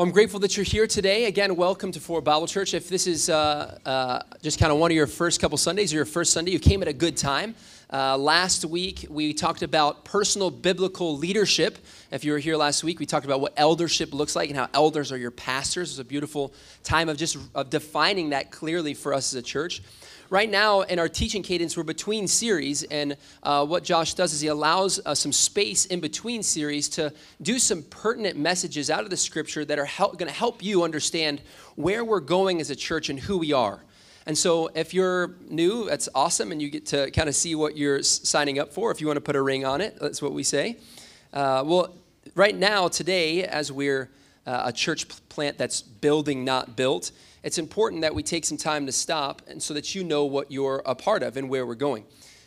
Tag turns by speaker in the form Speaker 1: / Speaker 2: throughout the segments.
Speaker 1: I'm grateful that you're here today. Again, welcome to Fort Bible Church. If this is uh, uh, just kind of one of your first couple Sundays or your first Sunday, you came at a good time. Uh, last week, we talked about personal biblical leadership. If you were here last week, we talked about what eldership looks like and how elders are your pastors. It was a beautiful time of just of defining that clearly for us as a church right now in our teaching cadence, we're between series, and uh, what Josh does is he allows uh, some space in between series to do some pertinent messages out of the scripture that are going to help you understand where we're going as a church and who we are. And so, if you're new, that's awesome, and you get to kind of see what you're signing up for. If you want to put a ring on it, that's what we say. Uh, well, right now, today, as we're uh, a church plant that's building, not built, it's important that we take some time to stop and so that you know what you're a part of and where we're going.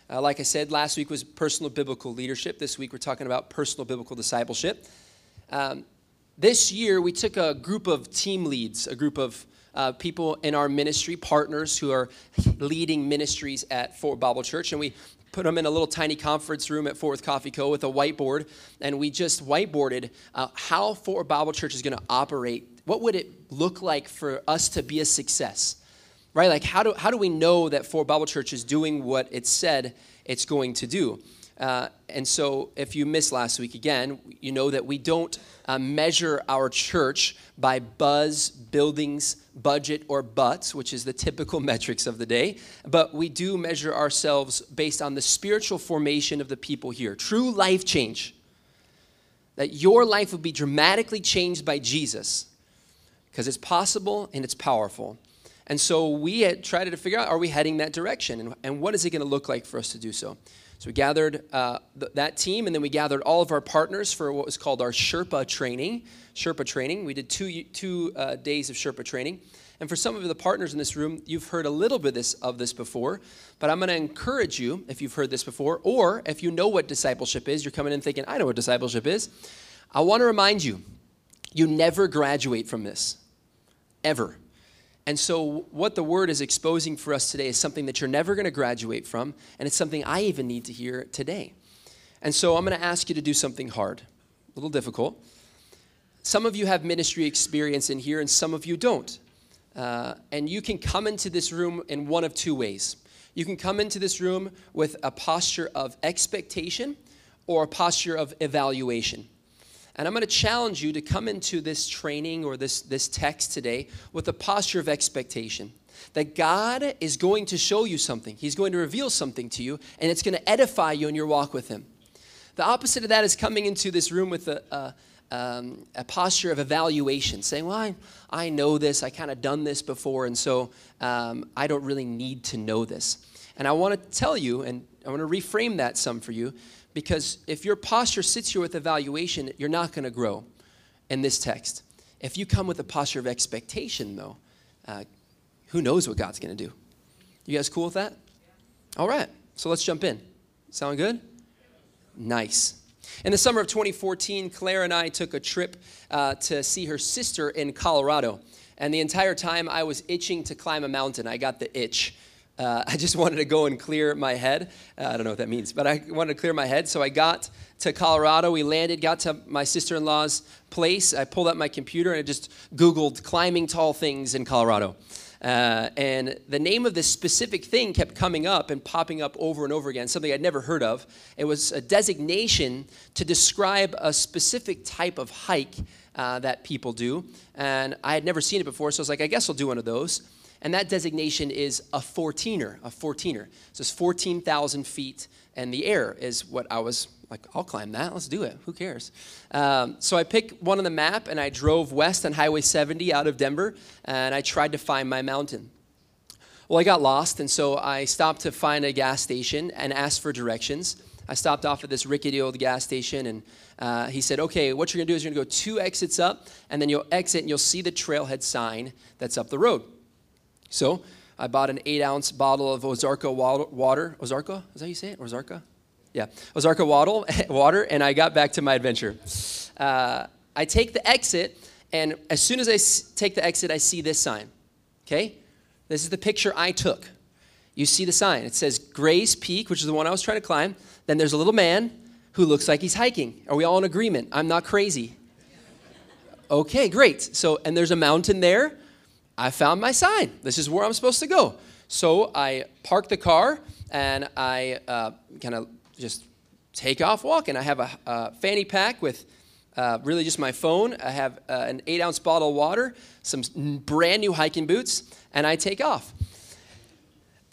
Speaker 1: Uh, like I said, last week was personal biblical leadership. This week we're talking about personal biblical discipleship. Um, this year we took a group of team leads, a group of uh, people in our ministry, partners who are leading ministries at Fort Bible Church, and we put them in a little tiny conference room at Fort Worth Coffee Co. with a whiteboard, and we just whiteboarded uh, how Fort Bible Church is going to operate what would it look like for us to be a success? Right? Like, how do, how do we know that Fort Bible Church is doing what it said it's going to do? Uh, and so, if you missed last week again, you know that we don't uh, measure our church by buzz, buildings, budget, or butts, which is the typical metrics of the day, but we do measure ourselves based on the spiritual formation of the people here. True life change. That your life will be dramatically changed by Jesus because it's possible and it's powerful. And so we had tried to figure out are we heading that direction and, and what is it going to look like for us to do so? So we gathered uh, th- that team and then we gathered all of our partners for what was called our Sherpa training. Sherpa training. We did two, two uh, days of Sherpa training. And for some of the partners in this room, you've heard a little bit of this, of this before, but I'm going to encourage you, if you've heard this before, or if you know what discipleship is, you're coming in thinking, I know what discipleship is. I want to remind you, you never graduate from this ever. And so, what the word is exposing for us today is something that you're never going to graduate from, and it's something I even need to hear today. And so, I'm going to ask you to do something hard, a little difficult. Some of you have ministry experience in here, and some of you don't. Uh, and you can come into this room in one of two ways. You can come into this room with a posture of expectation or a posture of evaluation. And I'm going to challenge you to come into this training or this, this text today with a posture of expectation that God is going to show you something. He's going to reveal something to you, and it's going to edify you in your walk with Him. The opposite of that is coming into this room with a, a, um, a posture of evaluation, saying, Well, I, I know this, I kind of done this before, and so um, I don't really need to know this. And I want to tell you, and I want to reframe that some for you, because if your posture sits here with evaluation, you're not going to grow in this text. If you come with a posture of expectation, though, uh, who knows what God's going to do? You guys cool with that? All right, so let's jump in. Sound good? Nice. In the summer of 2014, Claire and I took a trip uh, to see her sister in Colorado. And the entire time I was itching to climb a mountain. I got the itch. Uh, I just wanted to go and clear my head. Uh, I don't know what that means, but I wanted to clear my head. So I got to Colorado. We landed, got to my sister in law's place. I pulled out my computer and I just Googled climbing tall things in Colorado. Uh, and the name of this specific thing kept coming up and popping up over and over again, something I'd never heard of. It was a designation to describe a specific type of hike uh, that people do. And I had never seen it before, so I was like, I guess I'll do one of those and that designation is a 14er, a 14er. So it's 14,000 feet, and the air is what I was like, I'll climb that, let's do it, who cares? Um, so I picked one on the map, and I drove west on Highway 70 out of Denver, and I tried to find my mountain. Well, I got lost, and so I stopped to find a gas station and asked for directions. I stopped off at this rickety old gas station, and uh, he said, Okay, what you're gonna do is you're gonna go two exits up, and then you'll exit and you'll see the trailhead sign that's up the road. So I bought an eight ounce bottle of Ozarka water. Ozarka? Is that how you say it? Ozarka? Yeah. Ozarka water, and I got back to my adventure. Uh, I take the exit, and as soon as I take the exit, I see this sign. Okay? This is the picture I took. You see the sign. It says Gray's Peak, which is the one I was trying to climb. Then there's a little man who looks like he's hiking. Are we all in agreement? I'm not crazy. okay, great. So, and there's a mountain there. I found my sign. This is where I'm supposed to go. So I park the car and I uh, kind of just take off walking. I have a, a fanny pack with uh, really just my phone. I have uh, an eight ounce bottle of water, some brand new hiking boots, and I take off.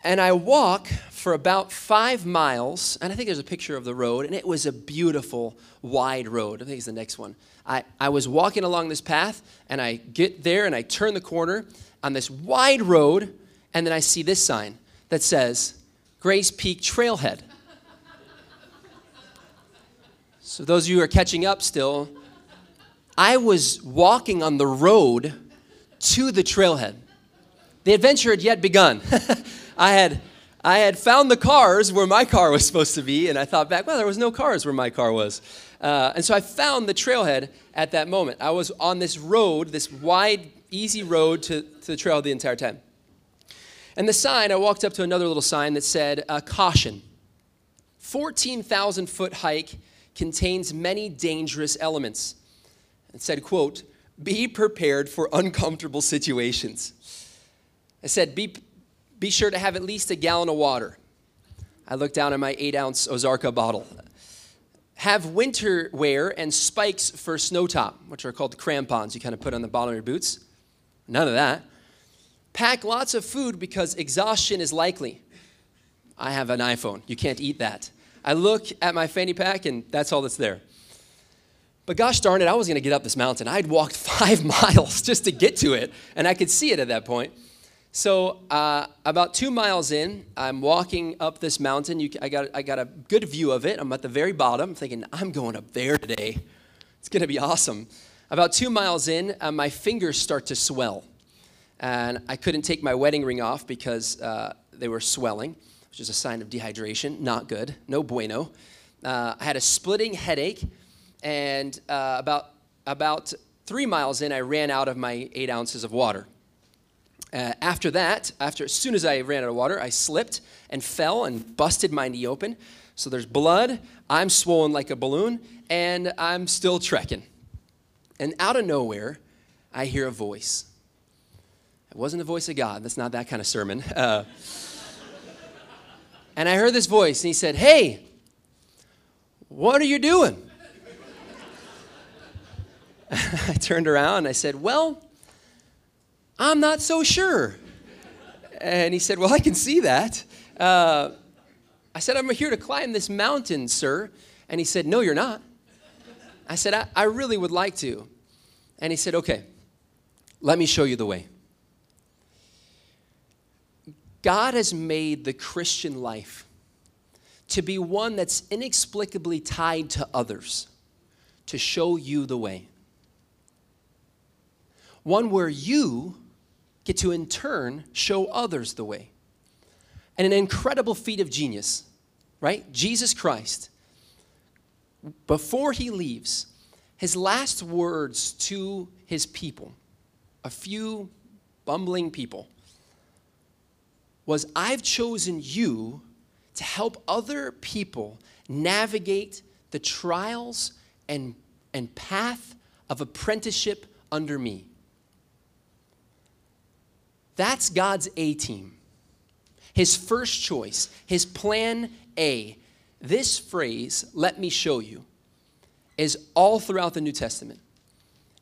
Speaker 1: And I walk for about five miles, and I think there's a picture of the road, and it was a beautiful, wide road. I think it's the next one. I, I was walking along this path, and I get there, and I turn the corner on this wide road, and then I see this sign that says, Gray's Peak Trailhead. so, those of you who are catching up still, I was walking on the road to the trailhead. The adventure had yet begun. I had I had found the cars where my car was supposed to be, and I thought back, well, there was no cars where my car was. Uh, and so I found the trailhead at that moment. I was on this road, this wide, easy road to, to the trail the entire time. And the sign, I walked up to another little sign that said, uh, Caution 14,000 foot hike contains many dangerous elements. It said, quote, be prepared for uncomfortable situations. I said, be be sure to have at least a gallon of water. I looked down at my eight ounce Ozarka bottle. Have winter wear and spikes for snow top, which are called crampons you kind of put on the bottom of your boots. None of that. Pack lots of food because exhaustion is likely. I have an iPhone. You can't eat that. I look at my fanny pack and that's all that's there. But gosh darn it, I was going to get up this mountain. I'd walked five miles just to get to it, and I could see it at that point. So, uh, about two miles in, I'm walking up this mountain. You, I, got, I got a good view of it. I'm at the very bottom, thinking, I'm going up there today. It's going to be awesome. About two miles in, uh, my fingers start to swell. And I couldn't take my wedding ring off because uh, they were swelling, which is a sign of dehydration. Not good. No bueno. Uh, I had a splitting headache. And uh, about, about three miles in, I ran out of my eight ounces of water. Uh, after that, after as soon as I ran out of water, I slipped and fell and busted my knee open. So there's blood. I'm swollen like a balloon, and I'm still trekking. And out of nowhere, I hear a voice. It wasn't the voice of God. That's not that kind of sermon. Uh, and I heard this voice, and he said, Hey, what are you doing? I turned around and I said, Well, I'm not so sure. And he said, Well, I can see that. Uh, I said, I'm here to climb this mountain, sir. And he said, No, you're not. I said, I, I really would like to. And he said, Okay, let me show you the way. God has made the Christian life to be one that's inexplicably tied to others, to show you the way. One where you get to in turn show others the way. And an incredible feat of genius, right? Jesus Christ, before he leaves, his last words to his people, a few bumbling people, was I've chosen you to help other people navigate the trials and, and path of apprenticeship under me. That's God's A team. His first choice, his plan A. This phrase, let me show you, is all throughout the New Testament.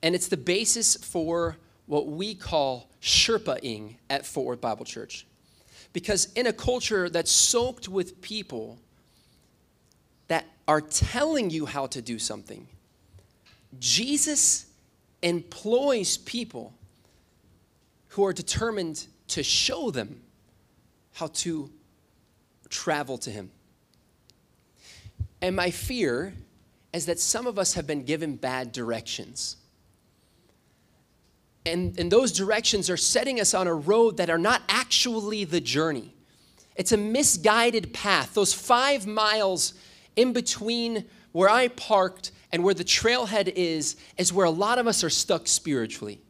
Speaker 1: And it's the basis for what we call Sherpa-ing at Fort Worth Bible Church. Because in a culture that's soaked with people that are telling you how to do something, Jesus employs people who are determined to show them how to travel to Him. And my fear is that some of us have been given bad directions. And, and those directions are setting us on a road that are not actually the journey. It's a misguided path. Those five miles in between where I parked and where the trailhead is, is where a lot of us are stuck spiritually.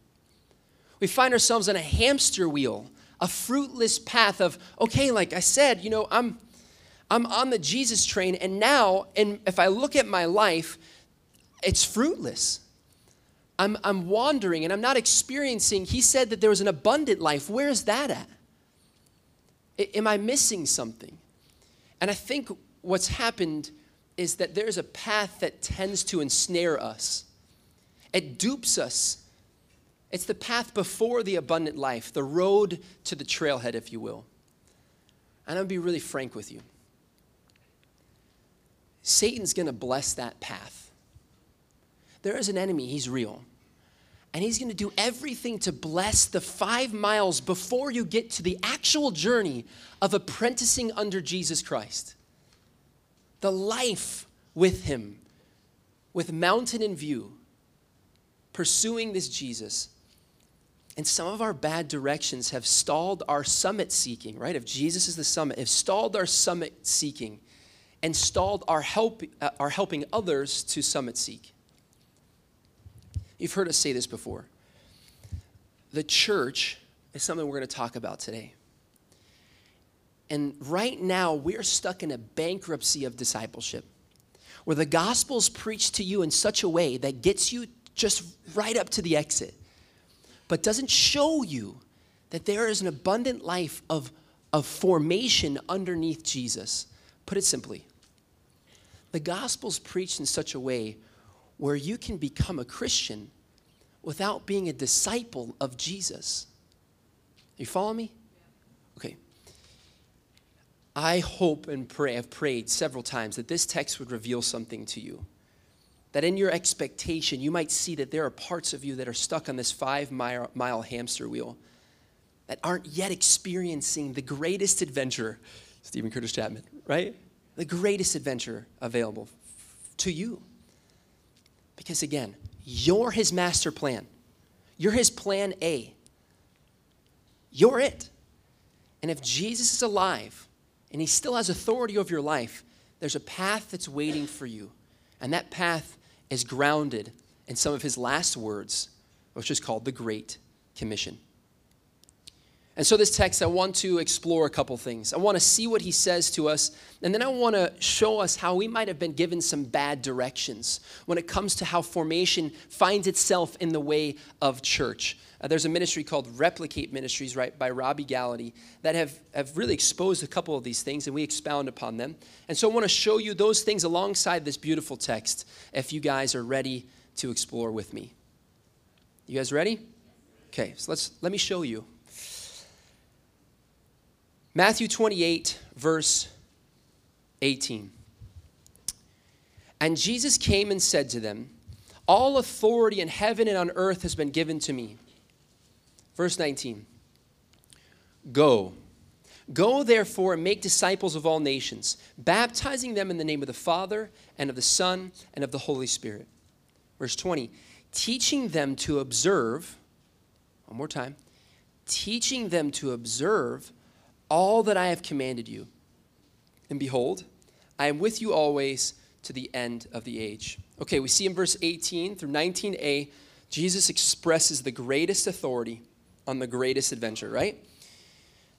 Speaker 1: We find ourselves on a hamster wheel, a fruitless path of, okay, like I said, you know, I'm I'm on the Jesus train, and now, and if I look at my life, it's fruitless. I'm, I'm wandering and I'm not experiencing. He said that there was an abundant life. Where is that at? I, am I missing something? And I think what's happened is that there's a path that tends to ensnare us, it dupes us. It's the path before the abundant life, the road to the trailhead, if you will. And I'm gonna be really frank with you. Satan's gonna bless that path. There is an enemy, he's real. And he's gonna do everything to bless the five miles before you get to the actual journey of apprenticing under Jesus Christ. The life with him, with mountain in view, pursuing this Jesus. And some of our bad directions have stalled our summit seeking, right? If Jesus is the summit, have stalled our summit seeking and stalled our, help, uh, our helping others to summit seek. You've heard us say this before. The church is something we're going to talk about today. And right now, we're stuck in a bankruptcy of discipleship where the gospel's preached to you in such a way that gets you just right up to the exit, but doesn't show you that there is an abundant life of, of formation underneath Jesus. Put it simply, the gospel's preached in such a way where you can become a Christian without being a disciple of Jesus. You follow me? Okay. I hope and pray, I've prayed several times that this text would reveal something to you. That in your expectation, you might see that there are parts of you that are stuck on this five mile, mile hamster wheel that aren't yet experiencing the greatest adventure, Steven Curtis Chapman, right? The greatest adventure available to you. Because again, you're his master plan. You're his plan A. You're it. And if Jesus is alive and he still has authority over your life, there's a path that's waiting for you. And that path is grounded in some of his last words, which is called the Great Commission. And so, this text, I want to explore a couple things. I want to see what he says to us, and then I want to show us how we might have been given some bad directions when it comes to how formation finds itself in the way of church. Uh, there's a ministry called Replicate Ministries, right, by Robby Gallaty, that have, have really exposed a couple of these things, and we expound upon them. And so, I want to show you those things alongside this beautiful text if you guys are ready to explore with me. You guys ready? Okay, so let's let me show you. Matthew 28, verse 18. And Jesus came and said to them, All authority in heaven and on earth has been given to me. Verse 19. Go. Go therefore and make disciples of all nations, baptizing them in the name of the Father and of the Son and of the Holy Spirit. Verse 20. Teaching them to observe, one more time, teaching them to observe all that I have commanded you. And behold, I am with you always to the end of the age. Okay, we see in verse 18 through 19a, Jesus expresses the greatest authority on the greatest adventure, right?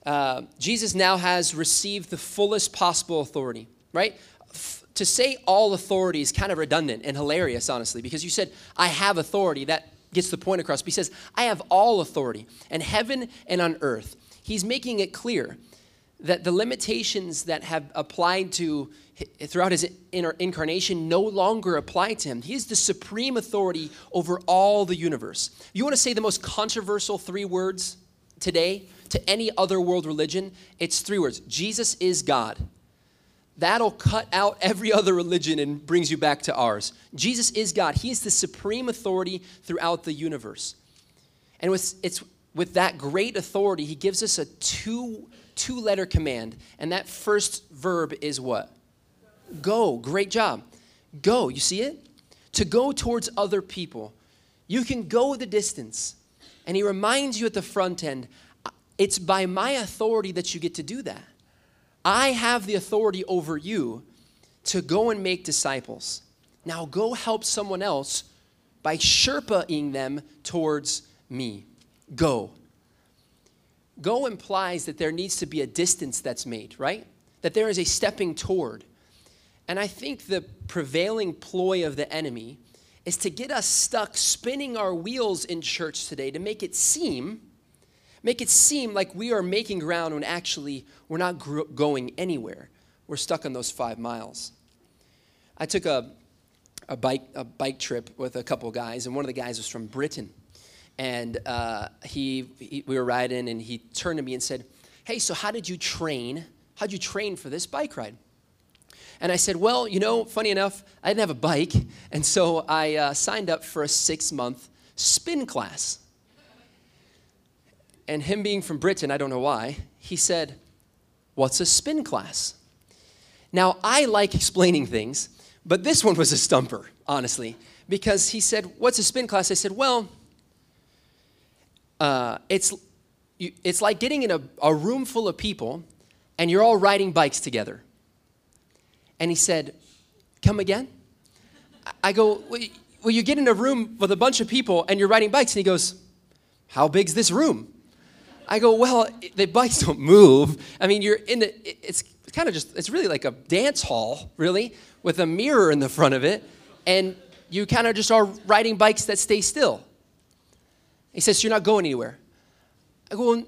Speaker 1: Uh, Jesus now has received the fullest possible authority, right? F- to say all authority is kind of redundant and hilarious, honestly, because you said, I have authority. That gets the point across. But he says, I have all authority in heaven and on earth he's making it clear that the limitations that have applied to throughout his incarnation no longer apply to him. He is the supreme authority over all the universe. You want to say the most controversial three words today to any other world religion? It's three words Jesus is God. That'll cut out every other religion and brings you back to ours. Jesus is God. He is the supreme authority throughout the universe. And it's, it's with that great authority, he gives us a two, two letter command. And that first verb is what? Go. Great job. Go. You see it? To go towards other people. You can go the distance. And he reminds you at the front end it's by my authority that you get to do that. I have the authority over you to go and make disciples. Now go help someone else by Sherpaing them towards me go. Go implies that there needs to be a distance that's made, right? That there is a stepping toward. And I think the prevailing ploy of the enemy is to get us stuck spinning our wheels in church today to make it seem make it seem like we are making ground when actually we're not gro- going anywhere. We're stuck on those 5 miles. I took a a bike a bike trip with a couple guys and one of the guys was from Britain. And uh, he, he we were riding and he turned to me and said, "Hey, so how did you train? How'd you train for this bike ride?" And I said, Well, you know, funny enough, I didn't have a bike. And so I uh, signed up for a six month spin class. And him being from Britain, I don't know why, he said, What's a spin class? Now, I like explaining things, but this one was a stumper, honestly, because he said, What's a spin class? I said, Well, uh, it's, it's like getting in a, a room full of people and you're all riding bikes together. And he said, Come again? I go, Well, you get in a room with a bunch of people and you're riding bikes. And he goes, How big's this room? I go, Well, the bikes don't move. I mean, you're in the, it's kind of just, it's really like a dance hall, really, with a mirror in the front of it. And you kind of just are riding bikes that stay still. He says, You're not going anywhere. I go,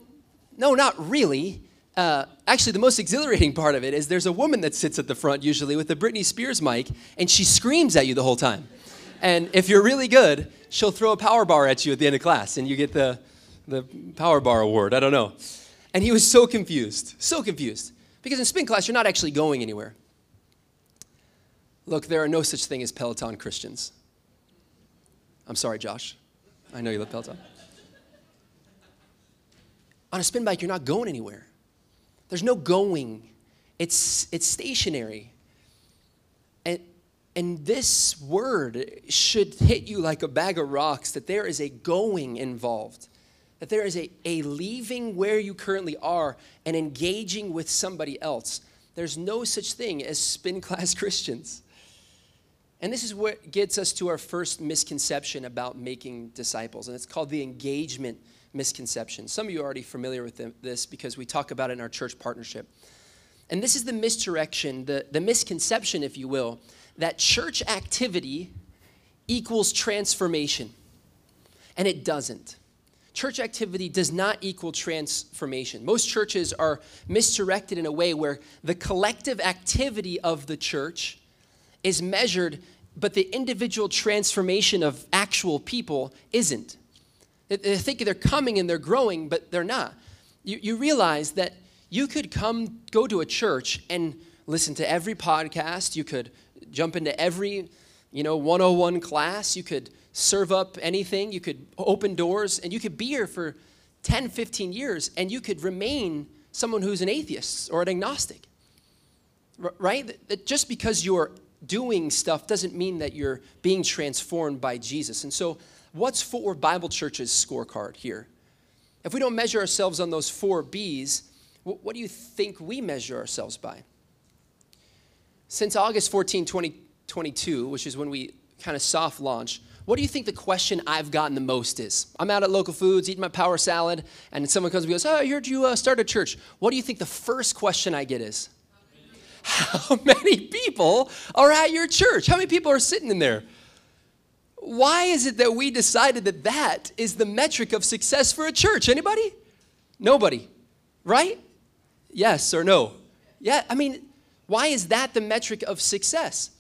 Speaker 1: No, not really. Uh, actually, the most exhilarating part of it is there's a woman that sits at the front usually with a Britney Spears mic, and she screams at you the whole time. And if you're really good, she'll throw a power bar at you at the end of class, and you get the, the power bar award. I don't know. And he was so confused, so confused. Because in spin class, you're not actually going anywhere. Look, there are no such thing as Peloton Christians. I'm sorry, Josh. I know you love Peloton. On a spin bike, you're not going anywhere. There's no going. It's, it's stationary. And, and this word should hit you like a bag of rocks that there is a going involved, that there is a, a leaving where you currently are and engaging with somebody else. There's no such thing as spin class Christians. And this is what gets us to our first misconception about making disciples, and it's called the engagement misconception. Some of you are already familiar with this because we talk about it in our church partnership. And this is the misdirection, the, the misconception, if you will, that church activity equals transformation. And it doesn't. Church activity does not equal transformation. Most churches are misdirected in a way where the collective activity of the church is measured, but the individual transformation of actual people isn't. They think they're coming and they're growing, but they're not. You, you realize that you could come, go to a church and listen to every podcast. You could jump into every, you know, 101 class. You could serve up anything. You could open doors and you could be here for 10, 15 years and you could remain someone who's an atheist or an agnostic. Right? That just because you're doing stuff doesn't mean that you're being transformed by Jesus. And so what's for Bible Church's scorecard here? If we don't measure ourselves on those four B's, what do you think we measure ourselves by? Since August 14, 2022, which is when we kind of soft launch, what do you think the question I've gotten the most is? I'm out at local foods, eating my power salad, and someone comes and goes, Oh, I heard you uh, start a church. What do you think the first question I get is? How many people are at your church? How many people are sitting in there? Why is it that we decided that that is the metric of success for a church? Anybody? Nobody. Right? Yes or no? Yeah, I mean, why is that the metric of success?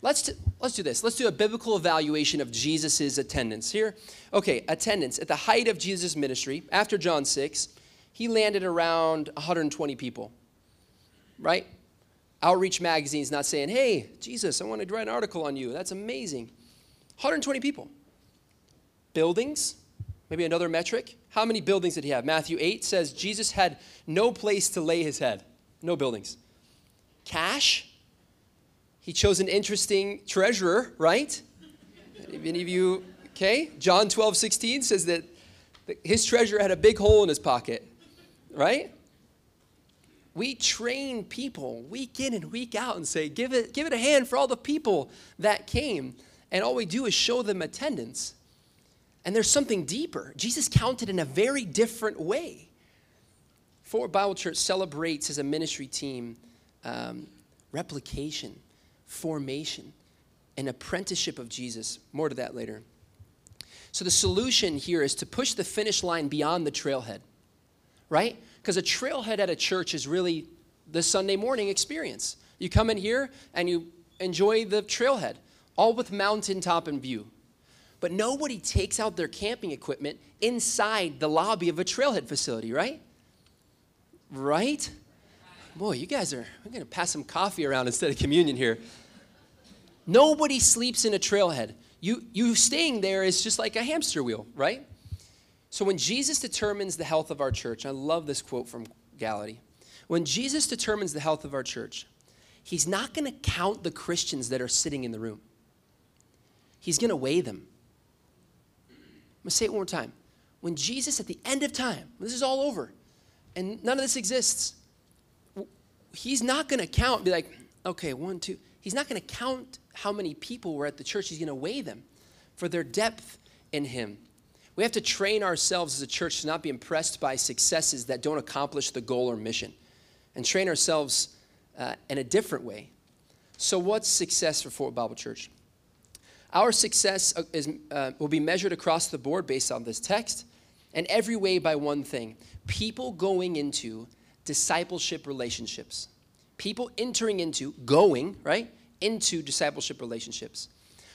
Speaker 1: Let's, t- let's do this. Let's do a biblical evaluation of Jesus' attendance here. Okay, attendance. At the height of Jesus' ministry, after John 6, he landed around 120 people. Right? Outreach magazine's not saying, hey, Jesus, I want to write an article on you. That's amazing. 120 people. Buildings, maybe another metric. How many buildings did he have? Matthew 8 says Jesus had no place to lay his head, no buildings. Cash, he chose an interesting treasurer, right? Any of you, okay? John 12, 16 says that his treasure had a big hole in his pocket, right? We train people week in and week out and say, give it, give it a hand for all the people that came and all we do is show them attendance. And there's something deeper. Jesus counted in a very different way. Fort Bible Church celebrates as a ministry team um, replication, formation. an apprenticeship of Jesus. More to that later. So the solution here is to push the finish line beyond the trailhead, right? Because a trailhead at a church is really the Sunday morning experience. You come in here and you enjoy the trailhead, all with mountaintop in view. But nobody takes out their camping equipment inside the lobby of a trailhead facility, right? Right? Boy, you guys are, I'm to pass some coffee around instead of communion here. Nobody sleeps in a trailhead. You, you staying there is just like a hamster wheel, right? So when Jesus determines the health of our church, I love this quote from Gallaty. When Jesus determines the health of our church, he's not to count the Christians that are sitting in the room. He's going to weigh them. I'm going to say it one more time. When Jesus, at the end of time, this is all over, and none of this exists, he's not going to count, be like, okay, one, two. He's not going to count how many people were at the church. He's going to weigh them for their depth in him. We have to train ourselves as a church to not be impressed by successes that don't accomplish the goal or mission and train ourselves uh, in a different way. So, what's success for Fort Bible Church? Our success uh, is, uh, will be measured across the board based on this text, and every way by one thing people going into discipleship relationships. People entering into, going, right, into discipleship relationships.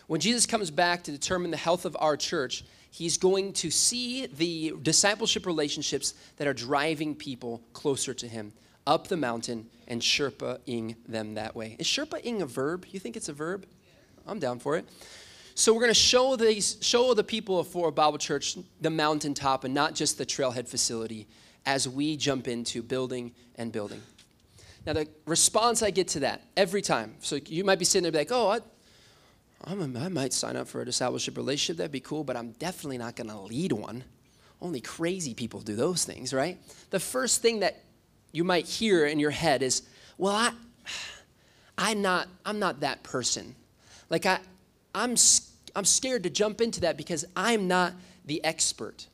Speaker 1: When Jesus comes back to determine the health of our church, he's going to see the discipleship relationships that are driving people closer to him up the mountain and Sherpa-ing them that way. Is Sherpa-ing a verb? You think it's a verb? I'm down for it. So we're going to show these, show the people of Fort Bible Church the mountaintop and not just the trailhead facility as we jump into building and building. Now, the response I get to that every time, so you might be sitting there like, oh, I, I'm a, I might sign up for a discipleship relationship, that'd be cool, but I'm definitely not going to lead one. Only crazy people do those things, right? The first thing that you might hear in your head is, well, I, I'm not, I'm not that person. Like I, I'm, I'm scared to jump into that because I'm not the expert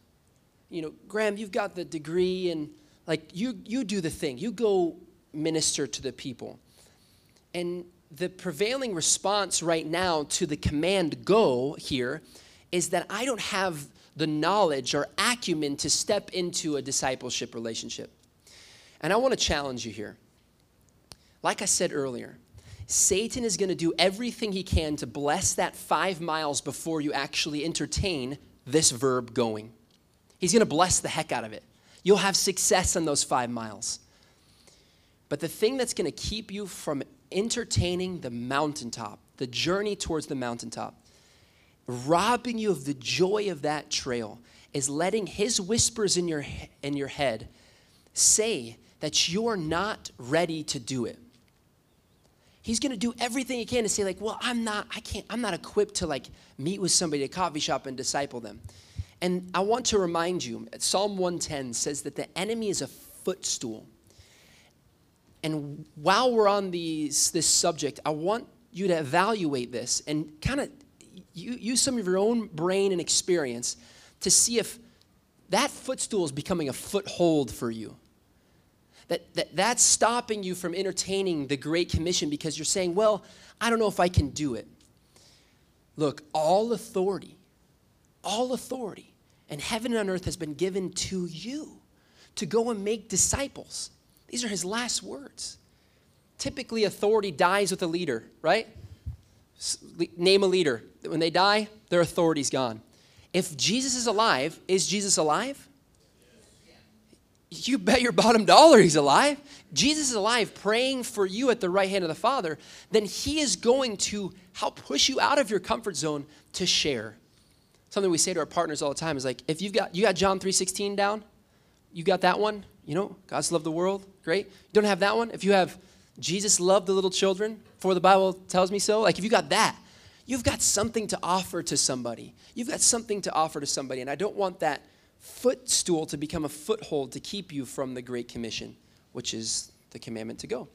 Speaker 1: you know, Graham, you've got the degree and like you you do the thing. You go minister to the people. And the prevailing response right now to the command go here is that I don't have the knowledge or acumen to step into a discipleship relationship. And I want to challenge you here. Like I said earlier, Satan is going to do everything he can to bless that five miles before you actually entertain this verb going. He's going to bless the heck out of it. You'll have success on those five miles. But the thing that's going to keep you from entertaining the mountaintop, the journey towards the mountaintop, robbing you of the joy of that trail, is letting his whispers in your, in your head say that you're not ready to do it. He's going to do everything he can to say like, "Well, I'm not I can't I'm not equipped to like meet with somebody at a coffee shop and disciple them." And I want to remind you Psalm 110 says that the enemy is a footstool. And while we're on these, this subject, I want you to evaluate this and kind of use some of your own brain and experience to see if that footstool is becoming a foothold for you. That, that that's stopping you from entertaining the Great Commission because you're saying, well, I don't know if I can do it. Look, all authority, all authority and heaven and earth has been given to you to go and make disciples. These are his last words. Typically, authority dies with a leader, right? Name a leader. When they die, their authority's gone. If Jesus is alive, is Jesus alive? You bet your bottom dollar he's alive. Jesus is alive praying for you at the right hand of the Father, then he is going to help push you out of your comfort zone to share something we say to our partners all the time is like, if you've got, you got John 3.16 down, you got that one, you know, God's loved the world, great. You don't have that one? If you have Jesus loved the little children, for the Bible tells me so, like if you got that, you've got something to offer to somebody. You've got something to offer to somebody, and I don't want that footstool to become a foothold to keep you from the Great Commission, which is the commandment to go.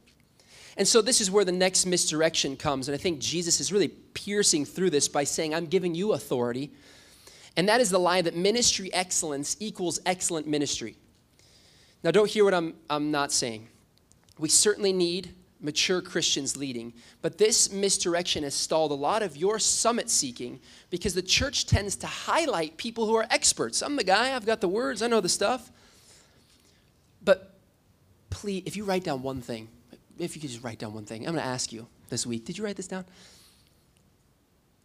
Speaker 1: And so this is where the next misdirection comes. And I think Jesus is really piercing through this by saying, I'm giving you authority and that is the lie that ministry excellence equals excellent ministry. Now, don't hear what I'm, I'm not saying. We certainly need mature Christians leading. But this misdirection has stalled a lot of your summit seeking because the church tends to highlight people who are experts. I'm the guy, I've got the words, I know the stuff. But please, if you write down one thing, if you could just write down one thing, I'm going to ask you this week. Did you write this down?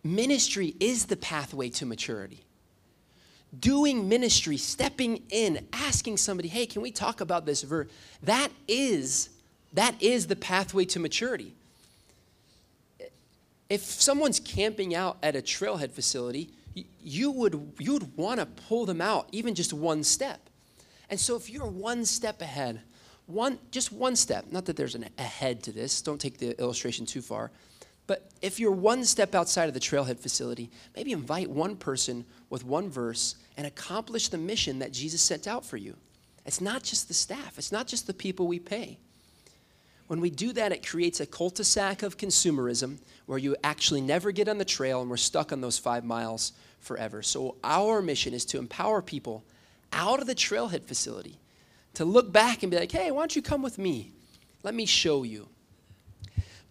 Speaker 1: Ministry is the pathway to maturity. Doing ministry, stepping in, asking somebody, "Hey, can we talk about this verse?" That is that is the pathway to maturity. If someone's camping out at a trailhead facility, you would you would want to pull them out even just one step. And so if you're one step ahead, one just one step, not that there's an ahead to this, don't take the illustration too far, but if you're one step outside of the trailhead facility, maybe invite one person with one verse and accomplish the mission that Jesus sent out for you. It's not just the staff, it's not just the people we pay. When we do that, it creates a cul de sac of consumerism where you actually never get on the trail and we're stuck on those five miles forever. So, our mission is to empower people out of the trailhead facility to look back and be like, hey, why don't you come with me? Let me show you.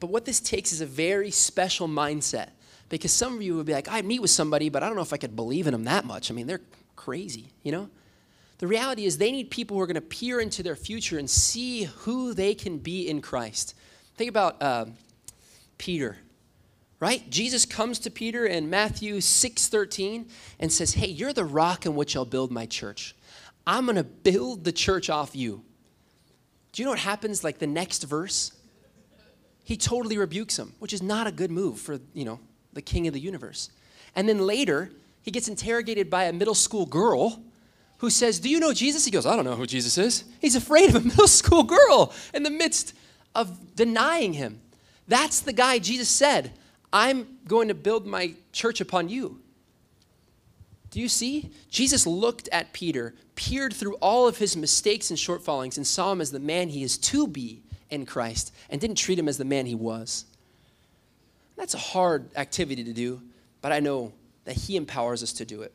Speaker 1: But what this takes is a very special mindset because some of you would be like, I meet with somebody, but I don't know if I could believe in them that much. I mean, they're crazy, you know? The reality is they need people who are going to peer into their future and see who they can be in Christ. Think about uh, Peter, right? Jesus comes to Peter in Matthew 6:13 and says, "Hey, you're the rock on which I'll build my church. I'm going to build the church off you." Do you know what happens like the next verse? he totally rebukes him, which is not a good move for, you know, the king of the universe. And then later, he gets interrogated by a middle school girl who says, Do you know Jesus? He goes, I don't know who Jesus is. He's afraid of a middle school girl in the midst of denying him. That's the guy Jesus said, I'm going to build my church upon you. Do you see? Jesus looked at Peter, peered through all of his mistakes and shortfallings, and saw him as the man he is to be in Christ and didn't treat him as the man he was. That's a hard activity to do, but I know that he empowers us to do it.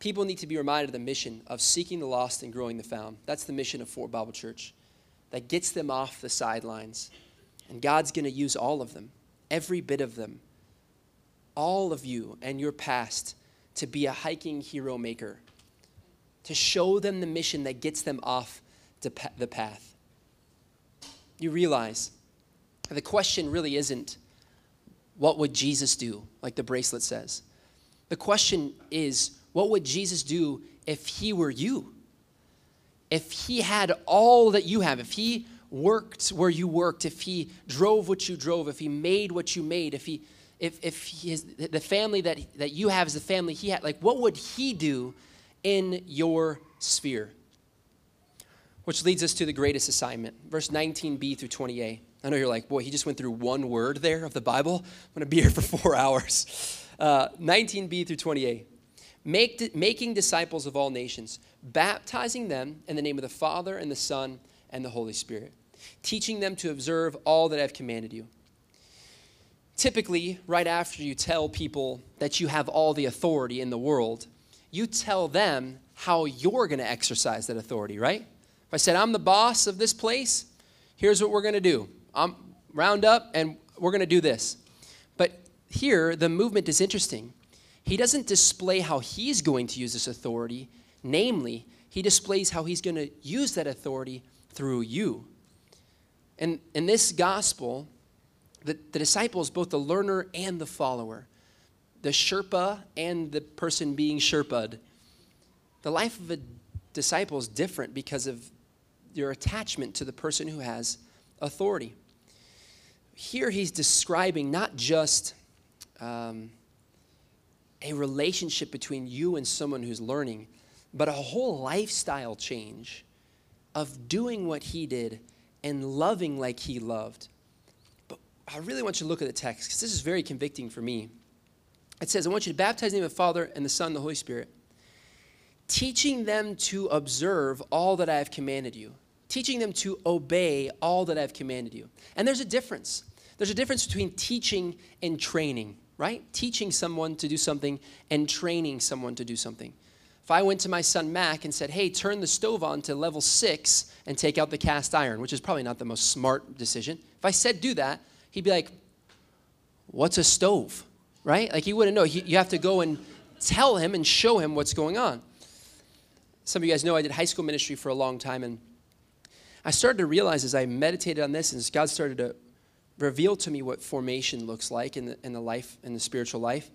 Speaker 1: People need to be reminded of the mission of seeking the lost and growing the found. That's the mission of Fort Bible Church that gets them off the sidelines. And God's going to use all of them, every bit of them, all of you and your past to be a hiking hero maker, to show them the mission that gets them off the path you realize the question really isn't, what would Jesus do, like the bracelet says? The question is, what would Jesus do if he were you? If he had all that you have, if he worked where you worked, if he drove what you drove, if he made what you made, if he if if he is, the family that that you have is the family he had, like what would he do in your sphere? Which leads us to the greatest assignment, verse 19b through 28. I know you're like, boy, he just went through one word there of the Bible. I'm going to be here for four hours. Uh, 19b through 28. Make, making disciples of all nations, baptizing them in the name of the Father and the Son and the Holy Spirit, teaching them to observe all that I've commanded you. Typically, right after you tell people that you have all the authority in the world, you tell them how you're going to exercise that authority, right? If I said, I'm the boss of this place, here's what we're going to do. I'm round up and we're going to do this. But here, the movement is interesting. He doesn't display how he's going to use this authority, namely, he displays how he's going to use that authority through you. And in this gospel, the, the disciple is both the learner and the follower, the Sherpa and the person being Sherpad. The life of a disciple is different because of your attachment to the person who has authority. Here he's describing not just um, a relationship between you and someone who's learning, but a whole lifestyle change of doing what he did and loving like he loved. But I really want you to look at the text because this is very convicting for me. It says, I want you to baptize in the name of the Father and the Son and the Holy Spirit teaching them to observe all that I have commanded you, teaching them to obey all that I've commanded you. And there's a difference. There's a difference between teaching and training, right? Teaching someone to do something and training someone to do something. if I went to my son Mac and said, hey, turn the stove on to level six and take out the cast iron, which is probably not the most smart decision. If I said do that, he'd be like, what's a stove? Right? Like he wouldn't know. He, you have to go and tell him and show him what's going on. Some of you guys know I did high school ministry for a long time, and I started to realize as I meditated on this, and as God started to reveal to me what formation looks like in the, in the life, in the spiritual life,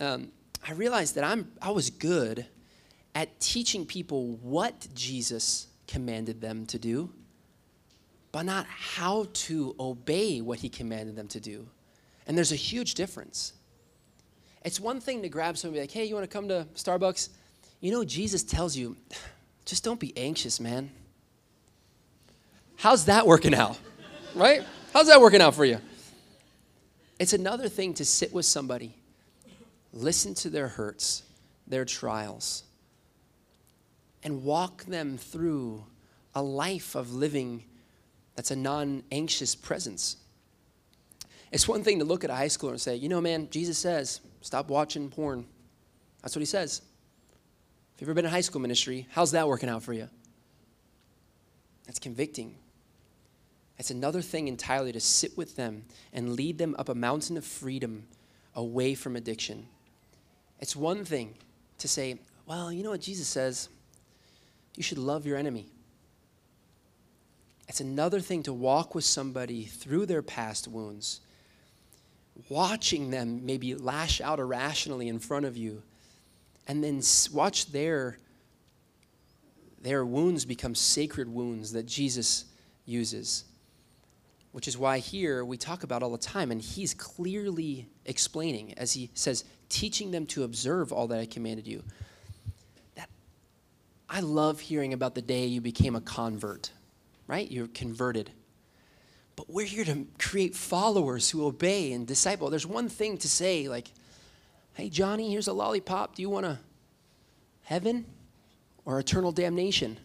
Speaker 1: um, I realized that I'm, I was good at teaching people what Jesus commanded them to do, but not how to obey what he commanded them to do. And there's a huge difference. It's one thing to grab somebody like, hey, you want to come to Starbucks? You know, Jesus tells you, just don't be anxious, man. How's that working out? Right? How's that working out for you? It's another thing to sit with somebody, listen to their hurts, their trials, and walk them through a life of living that's a non anxious presence. It's one thing to look at a high schooler and say, you know, man, Jesus says, stop watching porn. That's what he says. If you've ever been in high school ministry, how's that working out for you? That's convicting. It's another thing entirely to sit with them and lead them up a mountain of freedom away from addiction. It's one thing to say, well, you know what Jesus says? You should love your enemy. It's another thing to walk with somebody through their past wounds, watching them maybe lash out irrationally in front of you, and then watch their, their wounds become sacred wounds that Jesus uses which is why here we talk about all the time, and he's clearly explaining as he says, teaching them to observe all that I commanded you. That I love hearing about the day you became a convert, right? You're converted. But we're here to create followers who obey and disciple. There's one thing to say, like, hey, Johnny, here's a lollipop. Do you want a heaven or eternal damnation?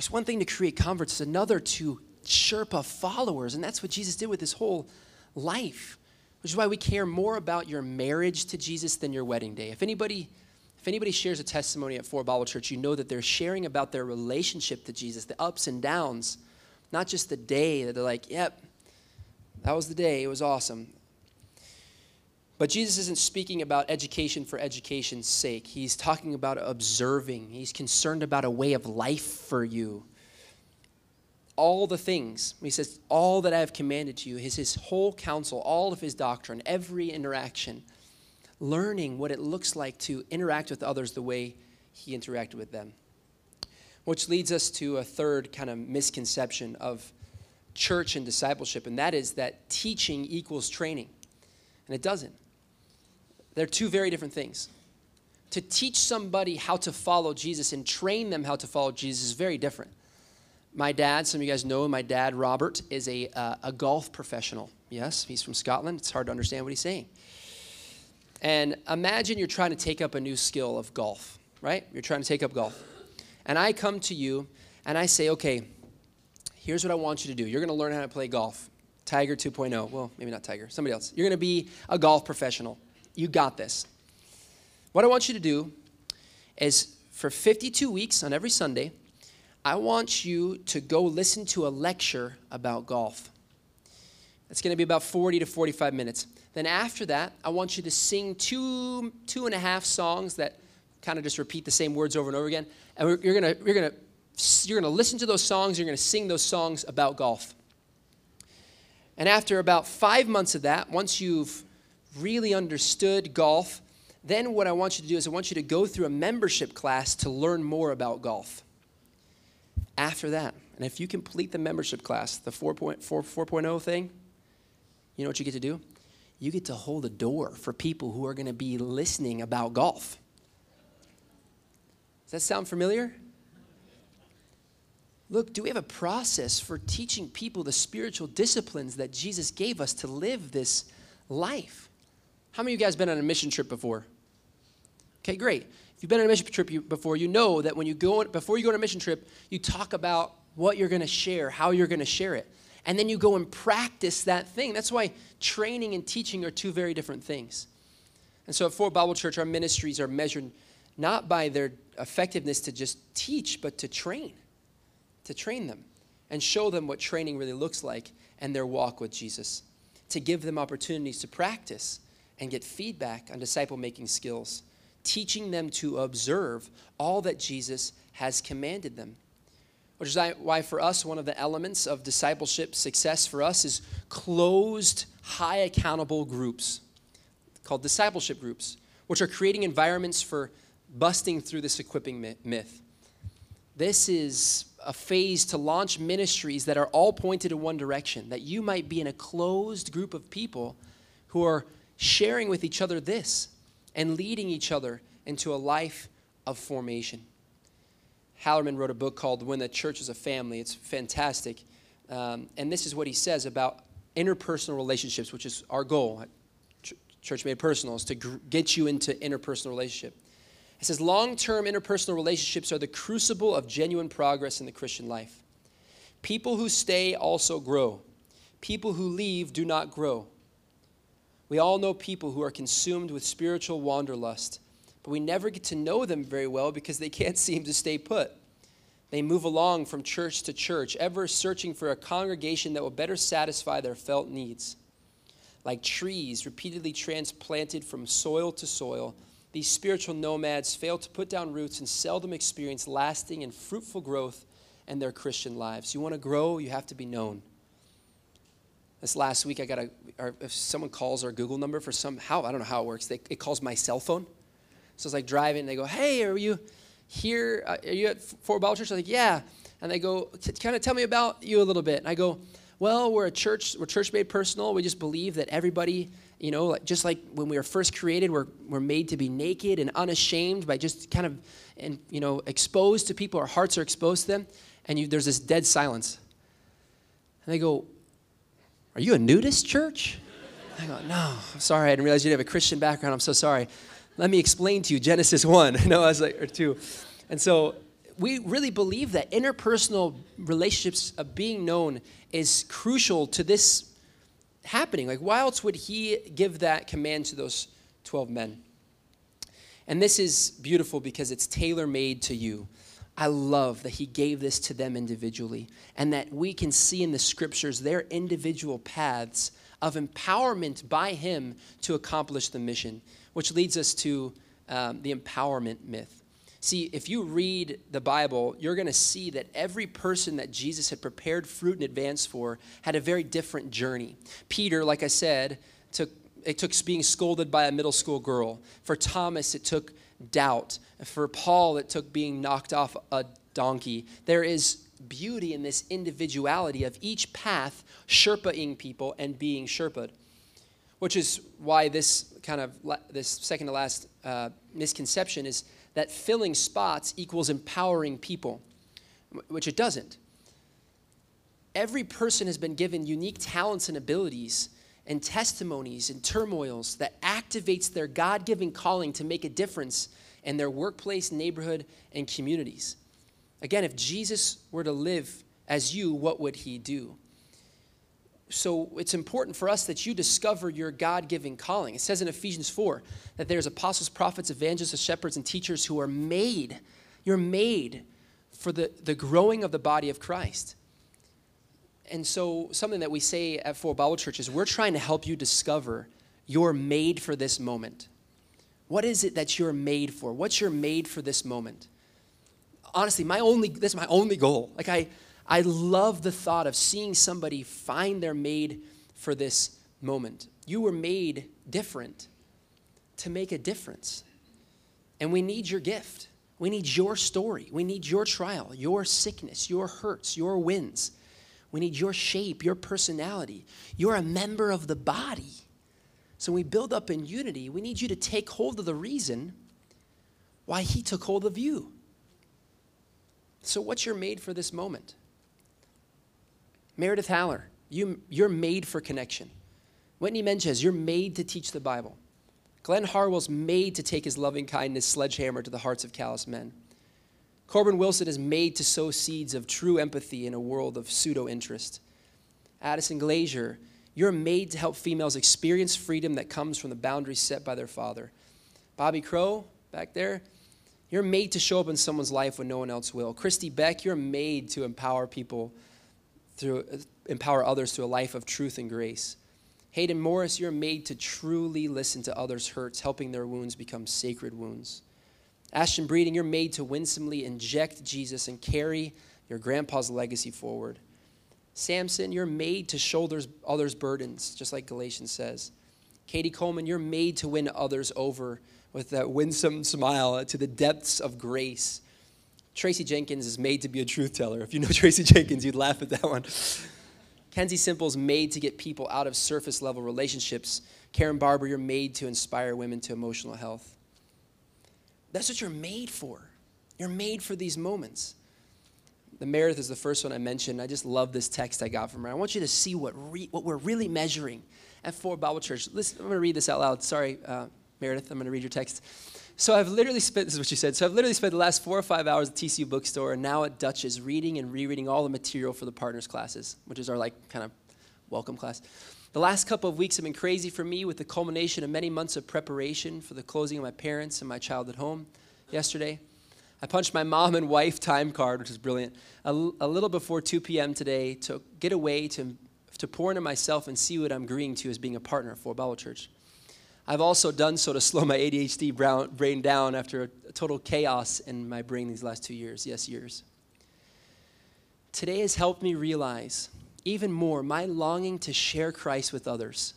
Speaker 1: It's one thing to create converts, it's another to chirp Sherpa followers. And that's what Jesus did with his whole life, which is why we care more about your marriage to Jesus than your wedding day. If anybody, if anybody shares a testimony at Fort Bible Church, you know that they're sharing about their relationship to Jesus, the ups and downs, not just the day that they're like, yep, that was the day, it was awesome. But Jesus isn't speaking about education for education's sake. He's talking about observing. He's concerned about a way of life for you. All the things, he says, all that I have commanded to you, is his whole counsel, all of his doctrine, every interaction, learning what it looks like to interact with others the way he interacted with them. Which leads us to a third kind of misconception of church and discipleship, and that is that teaching equals training. And it doesn't. They're two very different things. To teach somebody how to follow Jesus and train them how to follow Jesus is very different. My dad, some of you guys know my dad, Robert, is a, uh, a golf professional. Yes, he's from Scotland. It's hard to understand what he's saying. And imagine you're trying to take up a new skill of golf, right? You're trying to take up golf. And I come to you and I say, okay, here's what I want you to do. You're going to learn how to play golf. Tiger 2.0. Well, maybe not Tiger, somebody else. You're going to be a golf professional. You got this. What I want you to do is for 52 weeks on every Sunday, I want you to go listen to a lecture about golf. It's going to be about 40 to 45 minutes. Then after that, I want you to sing two, two and a half songs that kind of just repeat the same words over and over again. And you're going to, you're going to, you're going to listen to those songs. You're going to sing those songs about golf. And after about five months of that, once you've really understood golf, then what I want you to do is I want you to go through a membership class to learn more about golf. After that, and if you complete the membership class, the 4.4, 4.0 thing, you know what you get to do? You get to hold a door for people who are going to be listening about golf. Does that sound familiar? Look, do we have a process for teaching people the spiritual disciplines that Jesus gave us to live this life? How many of you guys been on a mission trip before? Okay, great. If you've been on a mission trip before, you know that when you go before you go on a mission trip, you talk about what you're going to share, how you're going to share it. And then you go and practice that thing. That's why training and teaching are two very different things. And so at Fort Bible Church, our ministries are measured not by their effectiveness to just teach, but to train, to train them and show them what training really looks like and their walk with Jesus, to give them opportunities to practice and get feedback on disciple making skills, teaching them to observe all that Jesus has commanded them. Which is why, for us, one of the elements of discipleship success for us is closed, high accountable groups called discipleship groups, which are creating environments for busting through this equipping myth. This is a phase to launch ministries that are all pointed in one direction, that you might be in a closed group of people who are sharing with each other this and leading each other into a life of formation. Hellerman wrote a book called When the Church is a Family. It's fantastic. Um, and this is what he says about interpersonal relationships, which is our goal. Church Made Personal is to gr- get you into interpersonal relationship. It says long term interpersonal relationships are the crucible of genuine progress in the Christian life. People who stay also grow. People who leave do not grow. We all know people who are consumed with spiritual wanderlust, but we never get to know them very well because they can't seem to stay put. They move along from church to church, ever searching for a congregation that will better satisfy their felt needs. Like trees repeatedly transplanted from soil to soil, these spiritual nomads fail to put down roots and seldom experience lasting and fruitful growth in their Christian lives. You want to grow, you have to be known. This last week, I got a, if someone calls our Google number for some, how, I don't know how it works, they, it calls my cell phone. So it's like driving, and they go, hey, are you here? Uh, are you at Fort Bible Church? I'm like, yeah. And they go, kind of tell me about you a little bit. And I go, well, we're a church, we're church made personal. We just believe that everybody you know, like, just like when we were first created, we're, we're made to be naked and unashamed by just kind of, and, you know, exposed to people. Our hearts are exposed to them. And you, there's this dead silence. And they go, Are you a nudist church? I go, No, I'm sorry. I didn't realize you have a Christian background. I'm so sorry. Let me explain to you Genesis 1. no, I was like, or 2. And so we really believe that interpersonal relationships of being known is crucial to this happening? Like, why else would he give that command to those 12 men? And this is beautiful because it's tailor made to you. I love that he gave this to them individually and that we can see in the scriptures their individual paths of empowerment by him to accomplish the mission, which leads us to um, the empowerment myth. See, if you read the Bible, you're going to see that every person that Jesus had prepared fruit in advance for had a very different journey. Peter, like I said, took it took being scolded by a middle school girl. For Thomas, it took doubt. For Paul, it took being knocked off a donkey. There is beauty in this individuality of each path Sherpaing people and being Sherpa'd, which is why this kind of this second to last uh, misconception is that filling spots equals empowering people, which it doesn't. Every person has been given unique talents and abilities and testimonies and turmoils that activates their God-given calling to make a difference in their workplace, neighborhood, and communities. Again, if Jesus were to live as you, what would he do? so it's important for us that you discover your God given calling. It says in Ephesians 4 that there's apostles, prophets, evangelists, shepherds, and teachers who are made. You're made for the, the growing of the body of Christ. And so, something that we say at Fort Bible Church is we're trying to help you discover you're made for this moment. What is it that you're made for? What's your made for this moment? Honestly, my only this is my only goal. Like I I love the thought of seeing somebody find their made for this moment. You were made different to make a difference. And we need your gift. We need your story. We need your trial, your sickness, your hurts, your wins. We need your shape, your personality. You're a member of the body. So we build up in unity. We need you to take hold of the reason why he took hold of you. So, what's your made for this moment? Meredith Haller, you, you're made for connection. Whitney Menches, you're made to teach the Bible. Glenn Harwell's made to take his loving kindness sledgehammer to the hearts of callous men. Corbin Wilson is made to sow seeds of true empathy in a world of pseudo interest. Addison Glazier, You're made to help females experience freedom that comes from the boundaries set by their father. Bobby Crow, back there, you're made to show up in someone's life when no one else will. Christy Beck, you're made to empower people through uh, empower others to a life of truth and grace. Hayden Morris, you're made to truly listen to others' hurts, helping their wounds become sacred wounds. Ashton Breeding, you're made to winsomely inject Jesus and carry your grandpa's legacy forward. Samson, you're made to shoulder others' burdens, just like Galatians says. Katie Coleman, you're made to win others over with that winsome smile to the depths of grace. Tracy Jenkins is made to be a truth teller. If you know Tracy Jenkins, you'd laugh at that one. Kenzie Simple's made to get people out of surface level relationships. Karen Barber, you're made to inspire women to emotional health. That's what you're made for. You're made for these moments. The Meredith is the first one I mentioned. I just love this text I got from her. I want you to see what, re, what we're really measuring at Ford Bible Church. Listen, I'm going to read this out loud. Sorry, uh, Meredith, I'm going to read your text. So I've literally spent, this is what she said, so I've literally spent the last four or five hours at TCU bookstore and now at Dutch's reading and rereading all the material for the partners classes, which is our like kind of welcome class. The last couple of weeks have been crazy for me with the culmination of many months of preparation for the closing of my parents and my child at home yesterday. I punched my mom and wife time card, which is brilliant, a, little before 2 p.m. today to get away to, to pour into myself and see what I'm agreeing to as being a partner for Bible Church. I've also done so to slow my ADHD brain down after a total chaos in my brain these last two years. Yes, years. Today has helped me realize even more my longing to share Christ with others,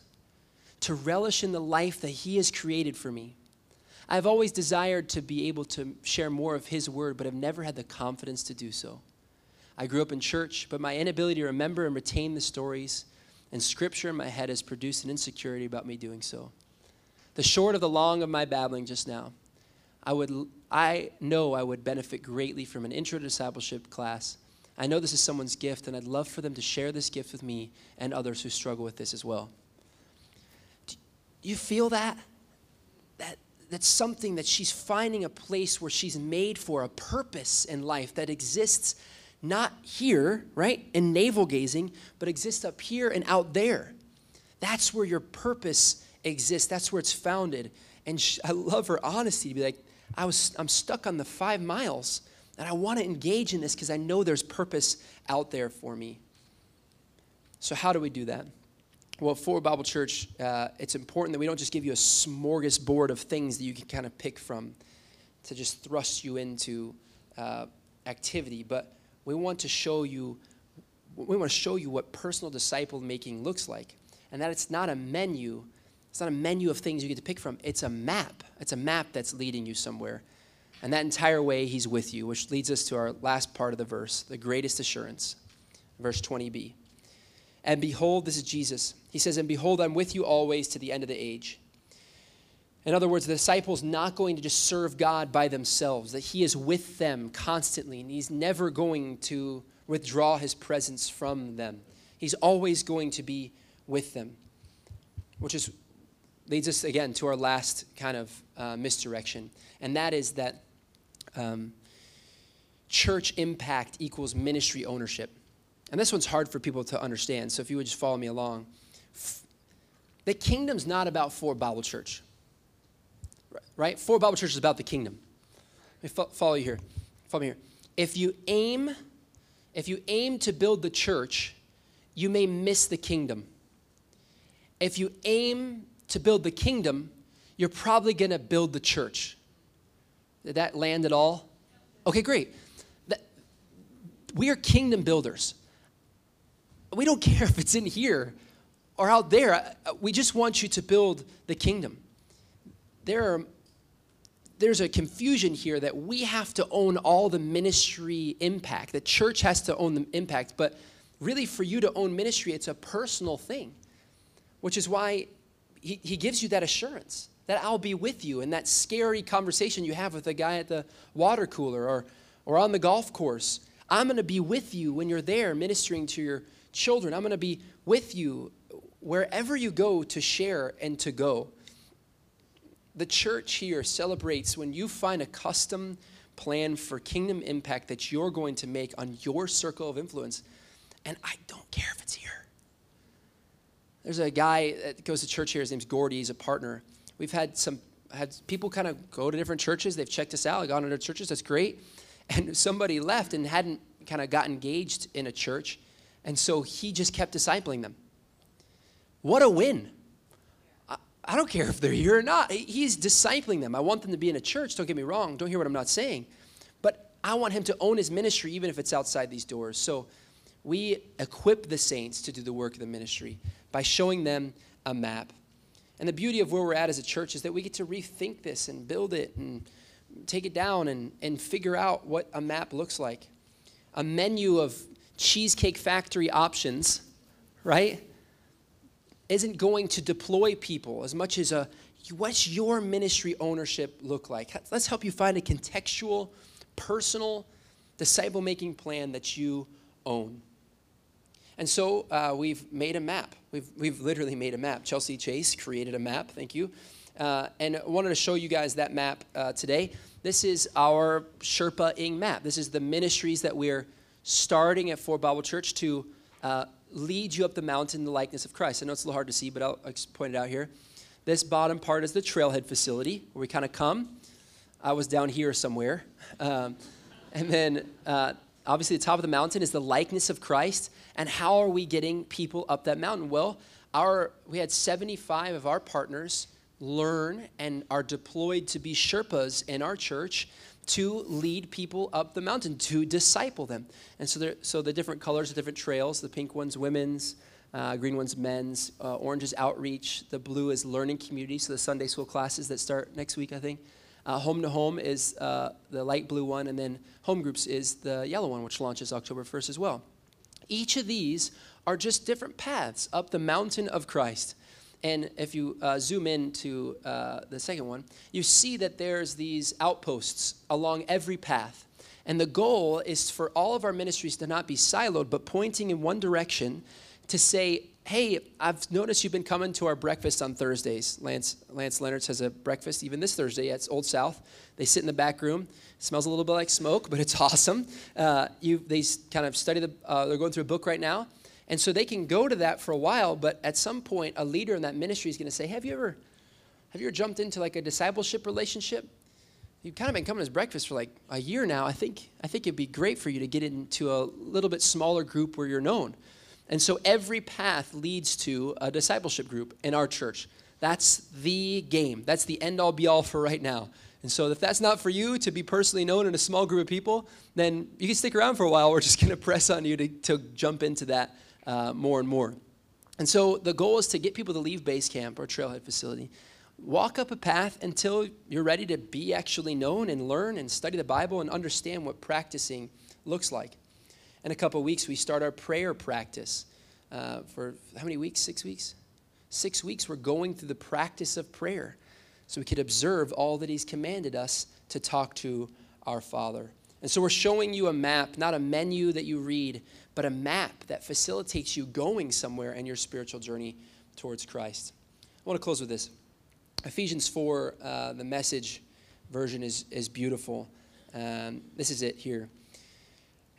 Speaker 1: to relish in the life that He has created for me. I've always desired to be able to share more of His word, but have never had the confidence to do so. I grew up in church, but my inability to remember and retain the stories and scripture in my head has produced an insecurity about me doing so the short of the long of my babbling just now, I, would, I know I would benefit greatly from an intro discipleship class. I know this is someone's gift, and I'd love for them to share this gift with me and others who struggle with this as well. Do you feel that? That that's something that she's finding a place where she's made for a purpose in life that exists not here, right, in navel gazing, but exists up here and out there. That's where your purpose exists. That's where it's founded. And she, I love her honesty to be like, I was, I'm stuck on the five miles, and I want to engage in this because I know there's purpose out there for me. So, how do we do that? Well, for Bible Church, uh, it's important that we don't just give you a smorgasbord of things that you can kind of pick from to just thrust you into uh, activity, but we want to show you we want to show you what personal disciple making looks like, and that it's not a menu it's not a menu of things you get to pick from. It's a map. It's a map that's leading you somewhere. And that entire way, He's with you, which leads us to our last part of the verse, the greatest assurance. Verse 20b. And behold, this is Jesus. He says, And behold, I'm with you always to the end of the age. In other words, the disciples not going to just serve God by themselves, that He is with them constantly, and He's never going to withdraw His presence from them. He's always going to be with them, which is leads us again to our last kind of uh, misdirection, and that is that um, church impact equals ministry ownership. And this one's hard for people to understand, so if you would just follow me along. The kingdom's not about Ford Bible Church, right? Ford Bible Church is about the kingdom. Let me follow you here. Follow me here. If you aim, if you aim to build the church, you may miss the kingdom. If you aim to build the kingdom, you're probably going to build the church. Did that land at all? Okay, great. we are kingdom builders. We don't care if it's in here or out there. Uh, uh, we just want you to build the kingdom. There are there's a confusion here that we have to own all the ministry impact. The church has to own the impact, but really for you to own ministry, it's a personal thing. Which is why he, he gives you that assurance that I'll be with you in that scary conversation you have with the guy at the water cooler or, or on the golf course. I'm going to be with you when you're there ministering to your children. I'm going to be with you wherever you go to share and to go. The church here celebrates when you find a custom plan for kingdom impact that you're going to make on your circle of influence. And I don't care if it's here. There's a guy that goes to church here. His name's Gordy. He's a partner. We've had some had people kind of go to different churches. They've checked us out, gone to churches. That's great. And somebody left and hadn't kind of got engaged in a church, and so he just kept discipling them. What a win! I, I don't care if they're here or not. He's discipling them. I want them to be in a church. Don't get me wrong. Don't hear what I'm not saying. But I want him to own his ministry, even if it's outside these doors. So we equip the saints to do the work of the ministry by showing them a map. And the beauty of where we're at as a church is that we get to rethink this and build it and take it down and, and figure out what a map looks like. A menu of Cheesecake Factory options, right, isn't going to deploy people as much as a what's your ministry ownership look like? Let's help you find a contextual, personal, disciple making plan that you own. And so uh, we've made a map. We've, we've literally made a map. Chelsea Chase created a map, thank you. Uh, and I wanted to show you guys that map uh, today. This is our Sherpaing map. This is the ministries that we're starting at Fort Bible Church to uh, lead you up the mountain in the likeness of Christ. I know it's a little hard to see, but I'll, I'll point it out here. This bottom part is the trailhead facility where we kind of come. I was down here somewhere. Um, and then uh, obviously the top of the mountain is the likeness of Christ. And how are we getting people up that mountain? Well, our, we had 75 of our partners learn and are deployed to be Sherpas in our church to lead people up the mountain, to disciple them. And so, there, so the different colors, the different trails, the pink one's women's, uh, green one's men's, uh, orange is outreach, the blue is learning community, so the Sunday school classes that start next week, I think. Uh, home to home is uh, the light blue one, and then home groups is the yellow one, which launches October 1st as well. Each of these are just different paths up the mountain of Christ. And if you uh, zoom in to uh, the second one, you see that there's these outposts along every path. And the goal is for all of our ministries to not be siloed, but pointing in one direction to say, hey, I've noticed you've been coming to our breakfast on Thursdays. Lance, Lance Leonard's has a breakfast even this Thursday at Old South. They sit in the back room. It smells a little bit like smoke, but it's awesome. Uh, you, they kind of study the, uh, they're going through a book right now. And so they can go to that for a while, but at some point, a leader in that ministry is going to say, have you ever, have you ever jumped into like a discipleship relationship? You've kind of been coming to his breakfast for like a year now. I think, I think it'd be great for you to get into a little bit smaller group where you're known. And so every path leads to a discipleship group in our church. That's the game. That's the end all be all for right now. And so if that's not for you to be personally known in a small group of people, then you can stick around for a while. We're just going to press on you to, to jump into that uh, more and more. And so the goal is to get people to leave base camp or trailhead facility. Walk up a path until you're ready to be actually known and learn and study the Bible and understand what practicing looks like in a couple weeks, we start our prayer practice. Uh, for how many weeks? Six weeks? Six weeks, we're going through the practice of prayer so we could observe all that He's commanded us to talk to our Father. And so we're showing you a map, not a menu that you read, but a map that facilitates you going somewhere in your spiritual journey towards Christ. I want to close with this. Ephesians 4, uh, the message version is, is beautiful. Um, this is it here.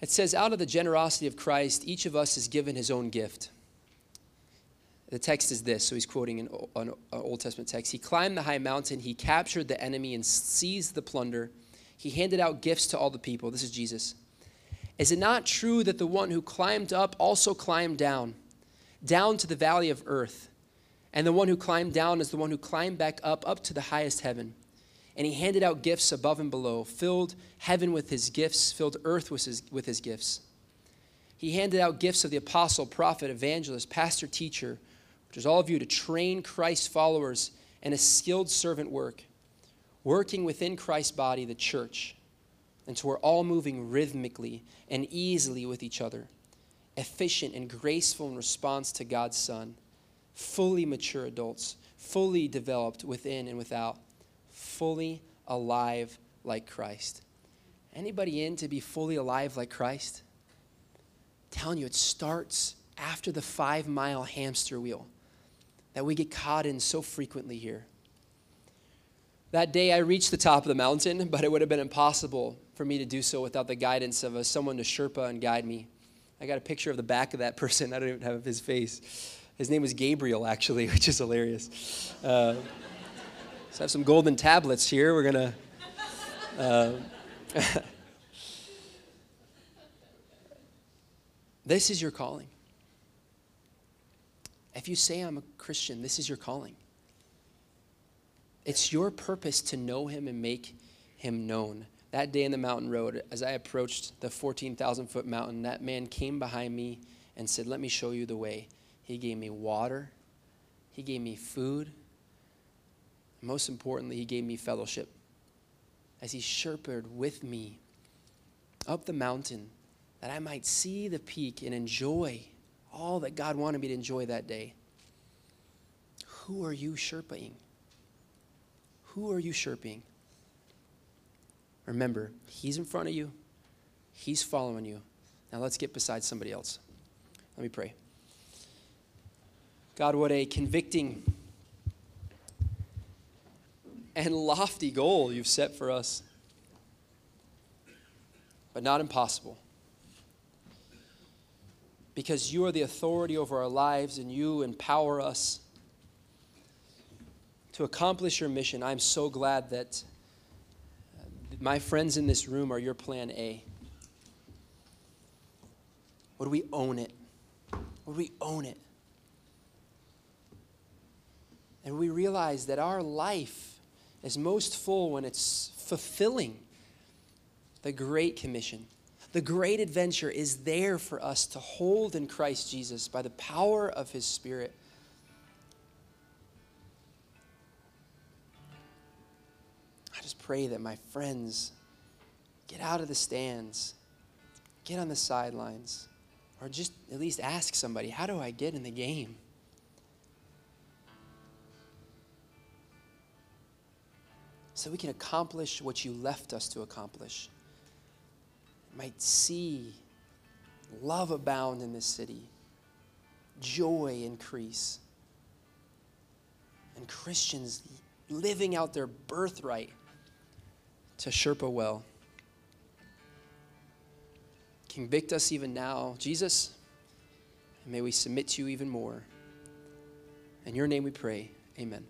Speaker 1: It says, Out of the generosity of Christ, each of us is given his own gift. The text is this, so he's quoting an, an, Old Testament text. He climbed the high mountain, he captured the enemy and seized the plunder. He handed out gifts to all the people. This is Jesus. Is it not true that the one who climbed up also climbed down, down to the valley of earth? And the one who climbed down is the one who climbed back up, up to the highest heaven and he handed out gifts above and below, filled heaven with his gifts, filled earth with his, with his gifts. He handed out gifts of the apostle, prophet, evangelist, pastor, teacher, which is all of you to train Christ's followers in a skilled servant work, working within Christ's body, the church, until we're all moving rhythmically and easily with each other, efficient and graceful in response to God's Son, fully mature adults, fully developed within and without fully alive like Christ. Anybody in to be fully alive like Christ? I'm telling you, it starts after the five mile hamster wheel that we get caught in so frequently here. That day I reached the top of the mountain, but it would have been impossible for me to do so without the guidance of a, someone to Sherpa and guide me. I got a picture of the back of that person. I don't even have his face. His name was Gabriel, actually, which is hilarious. Uh, I have some golden tablets here. We're going to. Uh, this is your calling. If you say I'm a Christian, this is your calling. It's your purpose to know him and make him known. That day in the mountain road, as I approached the 14,000 foot mountain, that man came behind me and said, Let me show you the way. He gave me water, he gave me food. Most importantly, he gave me fellowship as he shepherded with me up the mountain that I might see the peak and enjoy all that God wanted me to enjoy that day. Who are you Sherpaing? Who are you Sherpaing? Remember, He's in front of you, He's following you. Now let's get beside somebody else. Let me pray. God, what a convicting and lofty goal you've set for us, but not impossible because you are the authority over our lives and you empower us to accomplish your mission. I'm so glad that uh, my friends in this room are your plan A. Would we own it? Would we own it? And we realize that our life is most full when it's fulfilling the Great Commission. The great adventure is there for us to hold in Christ Jesus by the power of His Spirit. I just pray that my friends get out of the stands, get on the sidelines, or just at least ask somebody, How do I get in the game? So we can accomplish what you left us to accomplish might see love abound in this city, joy increase, and Christians living out their birthright to Sherpa well. Convict us even now, Jesus, and may we submit to you even more. In your name we pray. Amen.